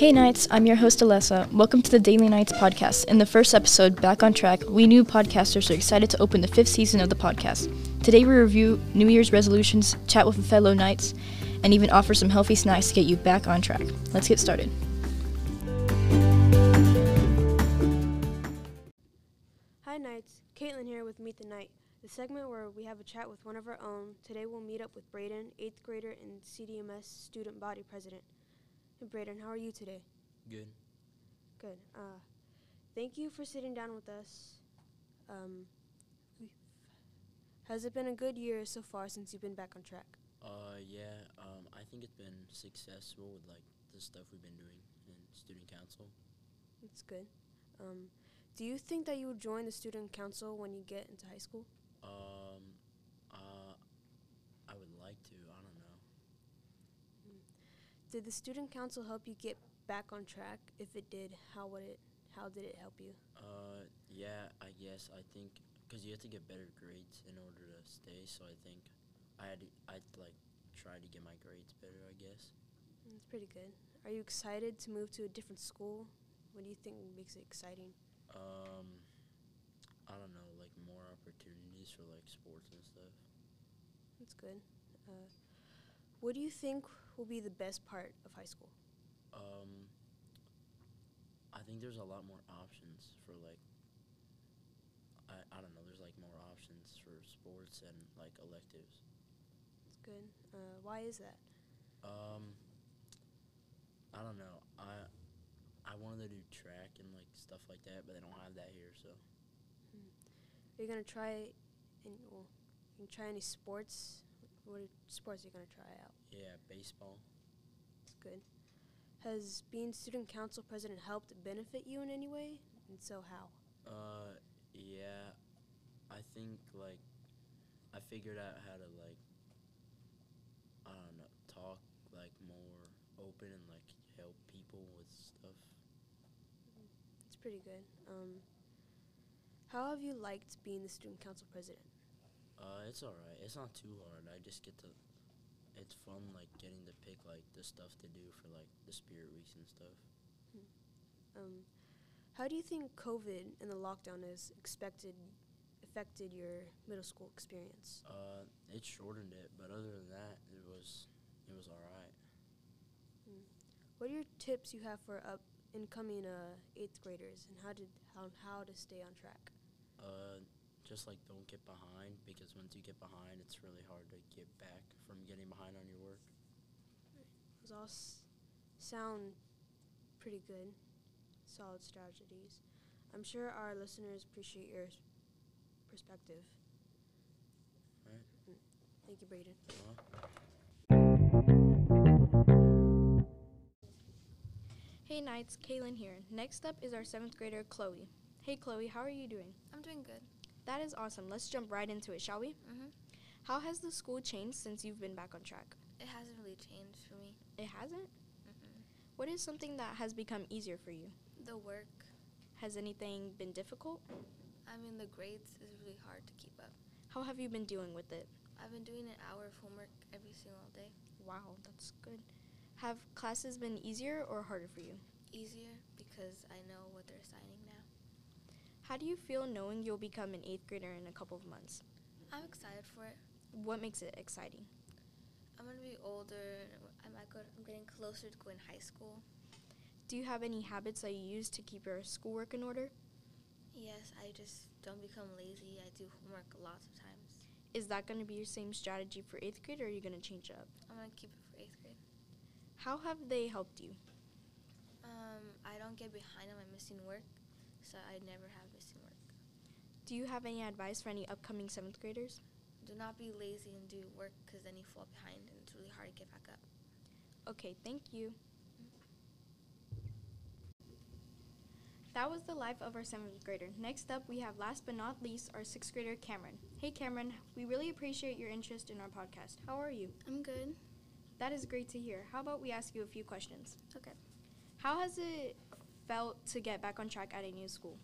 Hey Knights, I'm your host Alessa. Welcome to the Daily Knights podcast. In the first episode, Back on Track, we new podcasters are excited to open the fifth season of the podcast. Today we review New Year's resolutions, chat with fellow Knights, and even offer some healthy snacks to get you back on track. Let's get started. Hi Knights, Caitlin here with Meet the Knight, the segment where we have a chat with one of our own. Today we'll meet up with Braden, 8th grader and CDMS student body president. Braden, how are you today? Good. Good. Uh, thank you for sitting down with us. Um, has it been a good year so far since you've been back on track? Uh, yeah. Um, I think it's been successful with like the stuff we've been doing in student council. That's good. Um, do you think that you would join the student council when you get into high school? Uh, I would like to. I don't know. Did the student council help you get back on track? If it did, how would it? How did it help you? Uh, yeah. I guess I think because you have to get better grades in order to stay. So I think I had to, I'd like try to get my grades better. I guess. That's pretty good. Are you excited to move to a different school? What do you think makes it exciting? Um, I don't know. Like more opportunities for like sports and stuff. That's good. Uh, what do you think will be the best part of high school? Um, I think there's a lot more options for like. I, I don't know. There's like more options for sports and like electives. That's good. Uh, why is that? Um, I don't know. I I wanted to do track and like stuff like that, but they don't have that here. So Are you gonna try? And well, you can try any sports. What sports are you gonna try out? yeah, baseball. That's good. Has being student council president helped benefit you in any way? And so how? Uh, yeah, I think like I figured out how to like I don't know talk like more open and like help people with stuff. It's pretty good. Um, how have you liked being the student council president? Uh, it's alright. It's not too hard. I just get to. It's fun like getting to pick like the stuff to do for like the spirit weeks and stuff. Um, how do you think COVID and the lockdown has expected affected your middle school experience? Uh, it shortened it, but other than that, it was it was alright. What are your tips you have for up incoming uh, eighth graders and how did how how to stay on track? Uh, just like don't get behind because once you get behind, it's really hard to get back from getting behind on your work. Those all s- sound pretty good, solid strategies. I'm sure our listeners appreciate your perspective. Right. Thank you, Braden. Uh, Hey Knights, Kaylin here. Next up is our seventh grader, Chloe. Hey Chloe, how are you doing? I'm doing good. That is awesome. Let's jump right into it, shall we? Mm-hmm. How has the school changed since you've been back on track? It hasn't really changed for me. It hasn't? Mm-mm. What is something that has become easier for you? The work, Has anything been difficult? I mean, the grades is really hard to keep up. How have you been dealing with it? I've been doing an hour of homework every single day. Wow, that's good. Have classes been easier or harder for you? Easier because I know what they're assigning now. How do you feel knowing you'll become an eighth grader in a couple of months? I'm excited for it. What makes it exciting? I'm gonna be older. I might go. I'm getting closer to going high school. Do you have any habits that you use to keep your schoolwork in order? Yes, I just don't become lazy. I do homework lots of times. Is that going to be your same strategy for eighth grade or are you going to change it up? I'm gonna keep it for eighth grade. How have they helped you? Um, I don't get behind on my missing work, so I never have missing work. Do you have any advice for any upcoming seventh graders? Do not be lazy and do work because then you fall behind and it's really hard to get back up. Okay, thank you. That was the life of our seventh grader. Next up, we have last but not least our sixth grader, Cameron. Hey, Cameron, we really appreciate your interest in our podcast. How are you? I'm good. That is great to hear. How about we ask you a few questions? Okay. How has it felt to get back on track at a new school?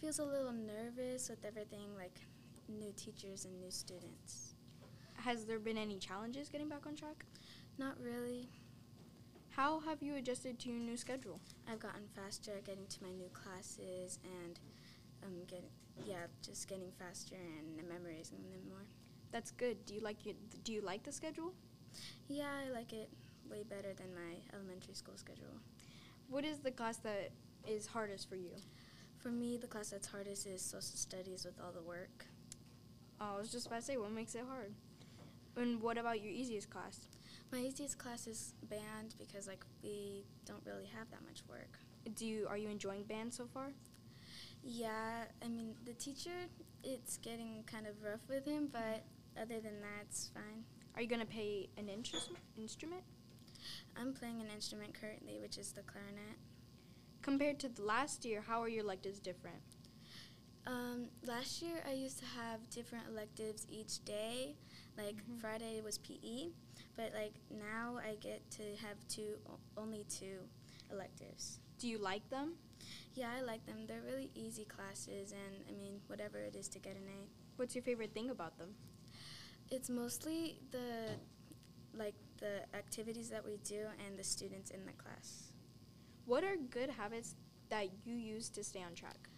feels a little nervous with everything like new teachers and new students. Has there been any challenges getting back on track? Not really. How have you adjusted to your new schedule? I've gotten faster at getting to my new classes and um, getting yeah, just getting faster and memorizing them more. That's good. Do you like it? Do you like the schedule? Yeah, I like it way better than my elementary school schedule. What is the class that is hardest for you? For me, the class that's hardest is social studies with all the work. Oh, I was just about to say, what makes it hard? And what about your easiest class? My easiest class is band because like we don't really have that much work. Do you are you enjoying band so far? Yeah, I mean the teacher, it's getting kind of rough with him, but other than that, it's fine. Are you gonna play an interest, instrument? I'm playing an instrument currently, which is the clarinet. Compared to the last year, how are your electives different? Um, last year, I used to have different electives each day. Like Mhm. Friday was PE, but like now I get to have two, only two electives. Do you like them? Yeah, I like them. They're really easy classes, and I mean, whatever it is to get an A. What's your favorite thing about them? It's mostly the like the activities that we do and the students in the class. What are good habits that you use to stay on track?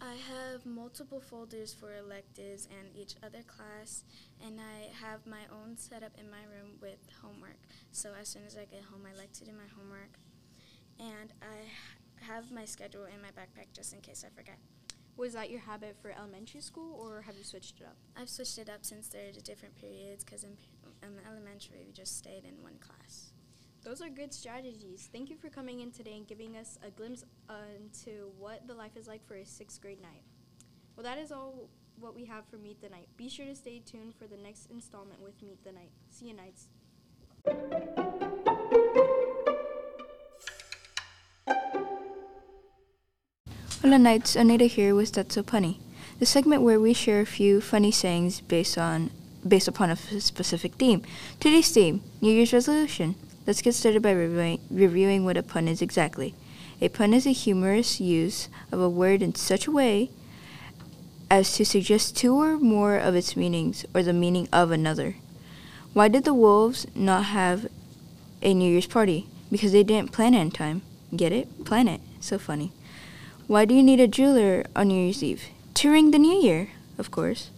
I have multiple folders for electives and each other class, and I have my own setup in my room with homework. So as soon as I get home, I like to do my homework, and I have my schedule in my backpack just in case I forget. Was that your habit for elementary school, or have you switched it up? I've switched it up since there are different periods because in, in elementary we just stayed in one class. Those are good strategies. Thank you for coming in today and giving us a glimpse into what the life is like for a sixth grade knight. Well, that is all what we have for Meet the Knight. Be sure to stay tuned for the next installment with Meet the Knight. See you, Knights. Hola Knights, Anita here with That's So Punny, the segment where we share a few funny sayings based on based upon a f- specific theme. Today's theme, New Year's resolution. Let's get started by reviewing, reviewing what a pun is exactly. A pun is a humorous use of a word in such a way as to suggest two or more of its meanings or the meaning of another. Why did the wolves not have a New Year's party? Because they didn't plan it in time. Get it? Plan it. So funny. Why do you need a jeweler on New Year's Eve? To ring the new year, of course.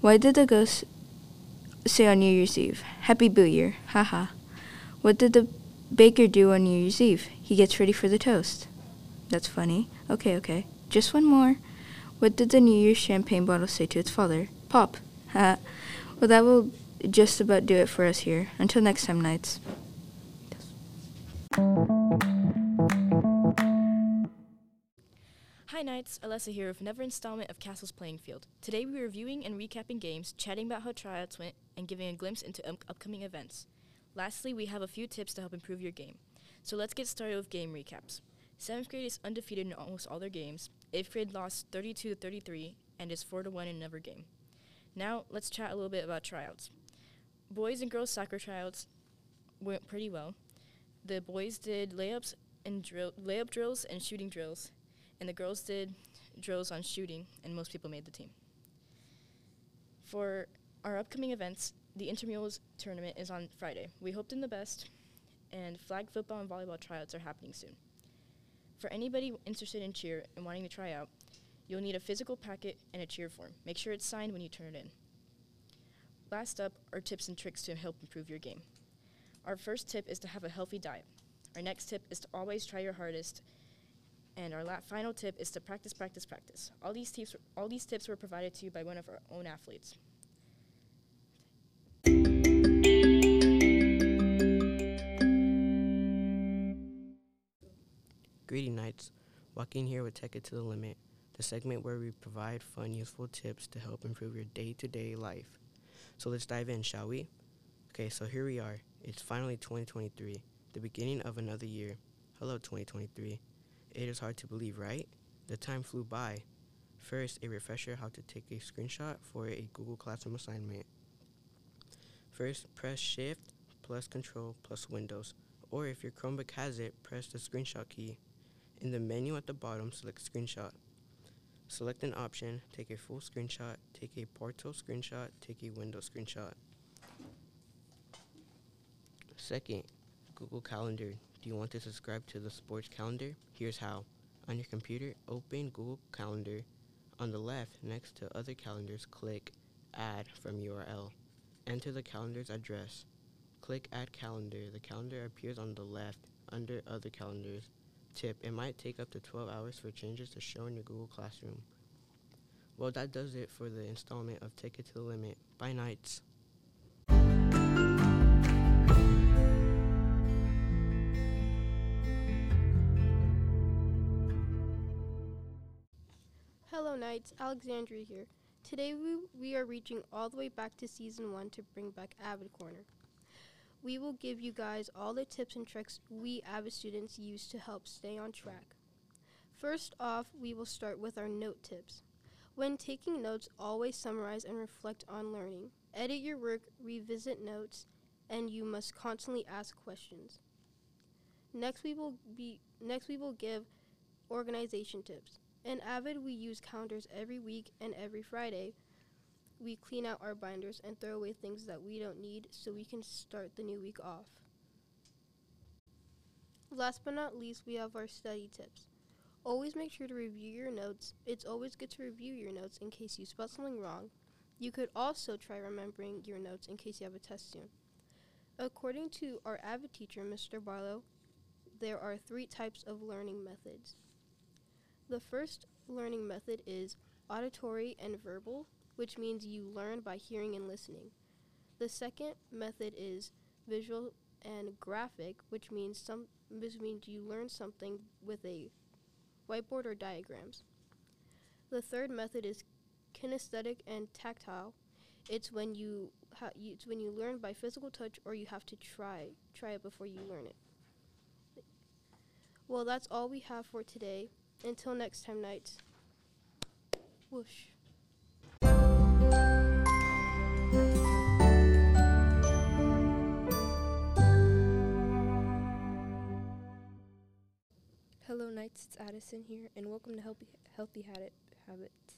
Why did the ghost say on New Year's Eve, Happy Boo Year? Haha. What did the baker do on New Year's Eve? He gets ready for the toast. That's funny. Okay, okay. Just one more. What did the New Year's champagne bottle say to its father? Pop. Ha. well, that will just about do it for us here. Until next time, Knights. Hi Knights, Alessa here with another installment of Castle's Playing Field. Today we're reviewing and recapping games, chatting about how tryouts went, and giving a glimpse into um, upcoming events. Lastly, we have a few tips to help improve your game. So let's get started with game recaps. 7th grade is undefeated in almost all their games. 8th grade lost 32 to 33 and is 4 to 1 in another game. Now, let's chat a little bit about tryouts. Boys and girls soccer tryouts went pretty well. The boys did layups and drill layup drills and shooting drills, and the girls did drills on shooting, and most people made the team. For our upcoming events, the intramurals tournament is on Friday. We hope in the best, and flag football and volleyball tryouts are happening soon. For anybody interested in cheer and wanting to try out, you'll need a physical packet and a cheer form. Make sure it's signed when you turn it in. Last up are tips and tricks to help improve your game. Our first tip is to have a healthy diet. Our next tip is to always try your hardest and our la- final tip is to practice, practice, practice. All these tips, all these tips were provided to you by one of our own athletes. Greedy Knights, walking here with Tech It to the Limit, the segment where we provide fun, useful tips to help improve your day to day life. So let's dive in, shall we? Okay, so here we are. It's finally 2023, the beginning of another year. Hello, 2023. It is hard to believe, right? The time flew by. First, a refresher how to take a screenshot for a Google Classroom assignment. First, press Shift plus Control plus Windows, or if your Chromebook has it, press the screenshot key. In the menu at the bottom, select Screenshot. Select an option, take a full screenshot, take a portal screenshot, take a window screenshot. Second, Google Calendar. Do you want to subscribe to the sports calendar? Here's how. On your computer, open Google Calendar. On the left, next to other calendars, click Add from URL. Enter the calendar's address. Click Add Calendar. The calendar appears on the left under Other Calendars. Tip, it might take up to 12 hours for changes to show in your Google Classroom. Well, that does it for the installment of Take It to the Limit. Bye, Knights. Hello, Knights. Alexandria here. Today we, we are reaching all the way back to season one to bring back Avid Corner. We will give you guys all the tips and tricks we Avid students use to help stay on track. First off, we will start with our note tips. When taking notes, always summarize and reflect on learning. Edit your work, revisit notes, and you must constantly ask questions. Next, we will be next we will give organization tips. In Avid, we use calendars every week and every Friday. We clean out our binders and throw away things that we don't need so we can start the new week off. Last but not least, we have our study tips. Always make sure to review your notes. It's always good to review your notes in case you spelled something wrong. You could also try remembering your notes in case you have a test soon. According to our Avid teacher, Mr. Barlow, there are three types of learning methods. The first learning method is auditory and verbal, which means you learn by hearing and listening. The second method is visual and graphic, which means some means you learn something with a whiteboard or diagrams. The third method is kinesthetic and tactile. It's when you, ha- you it's when you learn by physical touch or you have to try try it before you learn it. Well, that's all we have for today. Until next time, Knights. Whoosh. Hello, Knights. It's Addison here, and welcome to Healthy, Healthy Habit, Habits.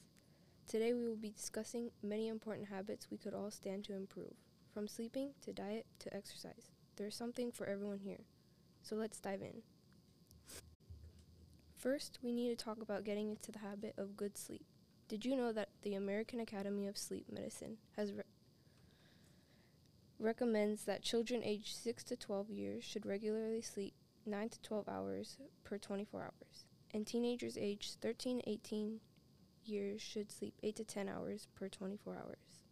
Today, we will be discussing many important habits we could all stand to improve, from sleeping to diet to exercise. There's something for everyone here. So let's dive in. First, we need to talk about getting into the habit of good sleep. Did you know that the American Academy of Sleep Medicine has re- recommends that children aged 6 to 12 years should regularly sleep 9 to 12 hours per 24 hours, and teenagers aged 13 to 18 years should sleep 8 to 10 hours per 24 hours.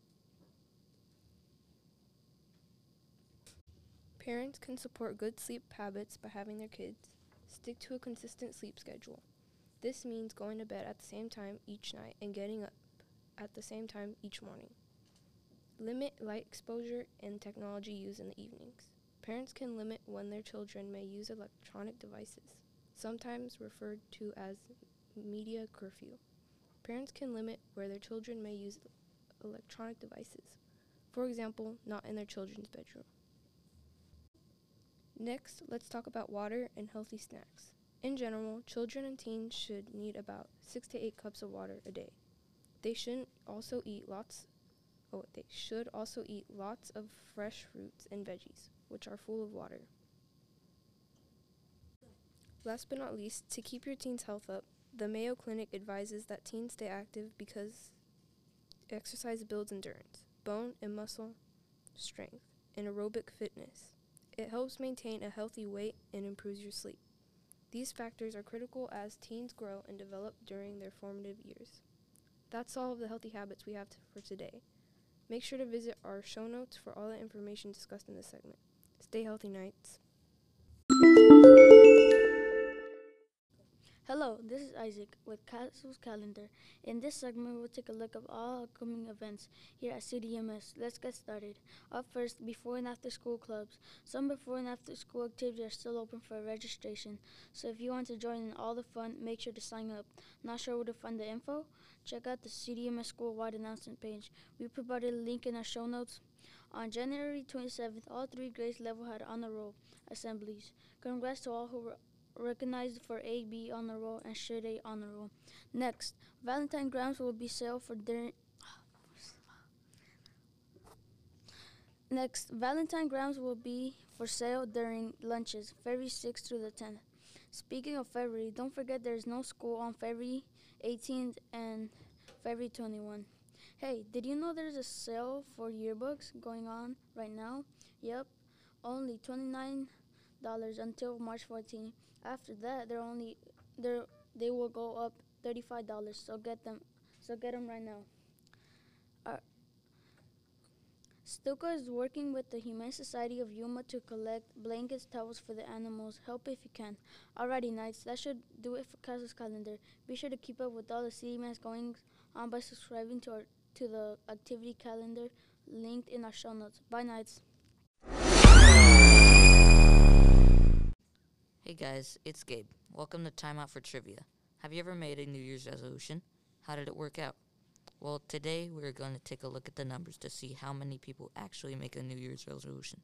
Parents can support good sleep habits by having their kids stick to a consistent sleep schedule. This means going to bed at the same time each night and getting up at the same time each morning. Limit light exposure and technology use in the evenings. Parents can limit when their children may use electronic devices, sometimes referred to as media curfew. Parents can limit where their children may use electronic devices, for example, not in their children's bedroom. Next, let's talk about water and healthy snacks. In general, children and teens should need about 6 to 8 cups of water a day. They shouldn't also eat lots oh, they should also eat lots of fresh fruits and veggies, which are full of water. Last but not least, to keep your teen's health up, the Mayo Clinic advises that teens stay active because exercise builds endurance, bone and muscle strength, and aerobic fitness. It helps maintain a healthy weight and improves your sleep. These factors are critical as teens grow and develop during their formative years. That's all of the healthy habits we have t- for today. Make sure to visit our show notes for all the information discussed in this segment. Stay healthy, Knights. Hello, this is Isaac with Castle's Calendar. In this segment, we'll take a look at all upcoming events here at CDMS. Let's get started. Up first, before and after school clubs. Some before and after school activities are still open for registration, so if you want to join in all the fun, make sure to sign up. Not sure where to find the info? Check out the CDMS school-wide announcement page. We provided a link in our show notes. On January 27th, all three grades level had honor roll assemblies. Congrats to all who were recognized for A, B honor roll, and straight A honor roll. Next, Valentine grams will be sale for during. Next, Valentine grams will be for sale during lunches, February 6th through the 10th. Speaking of February, don't forget there's no school on February 18th and February 21. Hey, did you know there's a sale for yearbooks going on right now? Yep, only $29 until March 14th. After that, they're only they're they will go up $35. So get them so get them right now. Uh, StuCo is working with the Humane Society of Yuma to collect blankets, towels for the animals. Help if you can. Alrighty, Knights, that should do it for Castle's Calendar. Be sure to keep up with all the CDMS going on by subscribing to our to the activity calendar linked in our show notes. Bye, Knights. Hey guys, it's Gabe. Welcome to Time Out for Trivia. Have you ever made a New Year's resolution? How did it work out? Well, today we're going to take a look at the numbers to see how many people actually make a New Year's resolution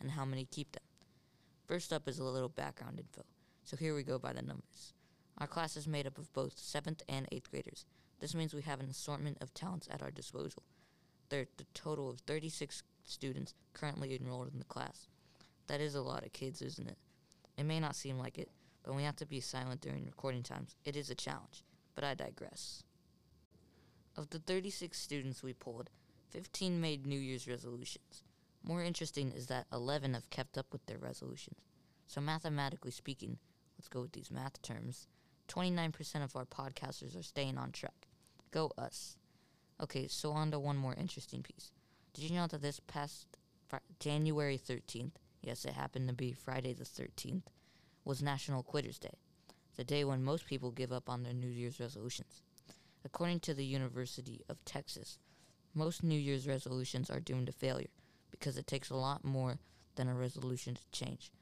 and how many keep them. First up is a little background info. So here we go by the numbers. Our class is made up of both 7th and 8th graders. This means we have an assortment of talents at our disposal. There are a total of 36 students currently enrolled in the class. That is a lot of kids, isn't it? It may not seem like it, but when we have to be silent during recording times, it is a challenge. But I digress. Of the 36 students we polled, 15 made New Year's resolutions. More interesting is that 11 have kept up with their resolutions. So, mathematically speaking, let's go with these math terms 29% of our podcasters are staying on track. Go us. Okay, so on to one more interesting piece. Did you know that this past fr- January 13th, yes, it happened to be Friday the 13th, was National Quitters Day, the day when most people give up on their New Year's resolutions. According to the University of Texas, most New Year's resolutions are doomed to failure because it takes a lot more than a resolution to change.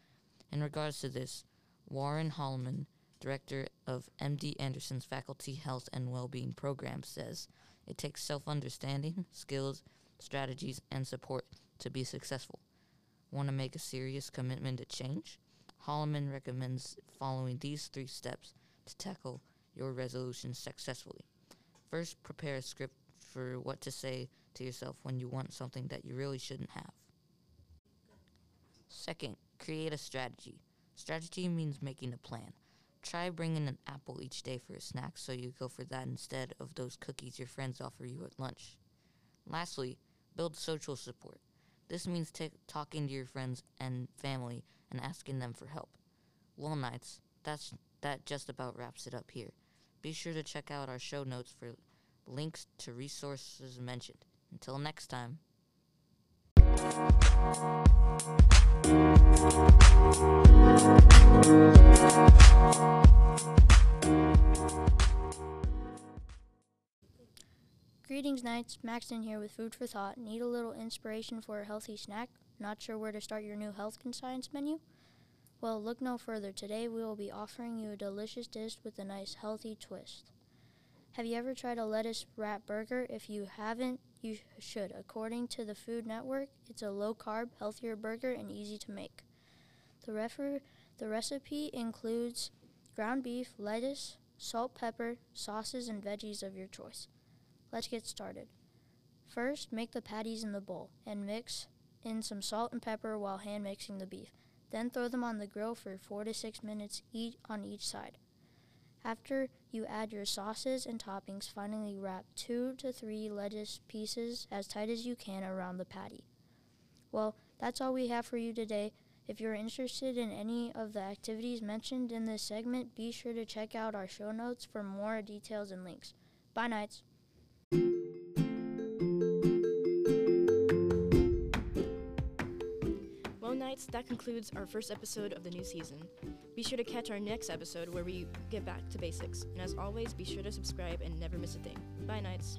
In regards to this, Warren Holleman, director of MD Anderson's Faculty Health and Wellbeing Program, says it takes self understanding, skills, strategies, and support to be successful. Want to make a serious commitment to change? Holleman recommends following these three steps to tackle your resolutions successfully. First, prepare a script for what to say to yourself when you want something that you really shouldn't have. Second, create a strategy. Strategy means making a plan. Try bringing an apple each day for a snack so you go for that instead of those cookies your friends offer you at lunch. Lastly, build social support. This means ta talking to your friends and family and asking them for help. Well, Knights, that's, that just about wraps it up here. Be sure to check out our show notes for links to resources mentioned. Until next time. Greetings, Knights. Maxton here with Food for Thought. Need a little inspiration for a healthy snack? Not sure where to start your new health conscience menu? Well, look no further. Today we will be offering you a delicious dish with a nice healthy twist. Have you ever tried a lettuce wrap burger? If you haven't, you should. According to the Food Network, it's a low carb, healthier burger and easy to make. The, refer- the recipe includes ground beef, lettuce, salt, pepper, sauces, and veggies of your choice. Let's get started. First, make the patties in the bowl and mix in some salt and pepper while hand mixing the beef. Then throw them on the grill for 4 to 6 minutes each on each side. After you add your sauces and toppings, finally wrap 2 to 3 lettuce pieces as tight as you can around the patty. Well, that's all we have for you today. If you're interested in any of the activities mentioned in this segment, be sure to check out our show notes for more details and links. Bye, Knights. That concludes our first episode of the new season. Be sure to catch our next episode where we get back to basics. And as always, be sure to subscribe and never miss a thing. Bye, Knights.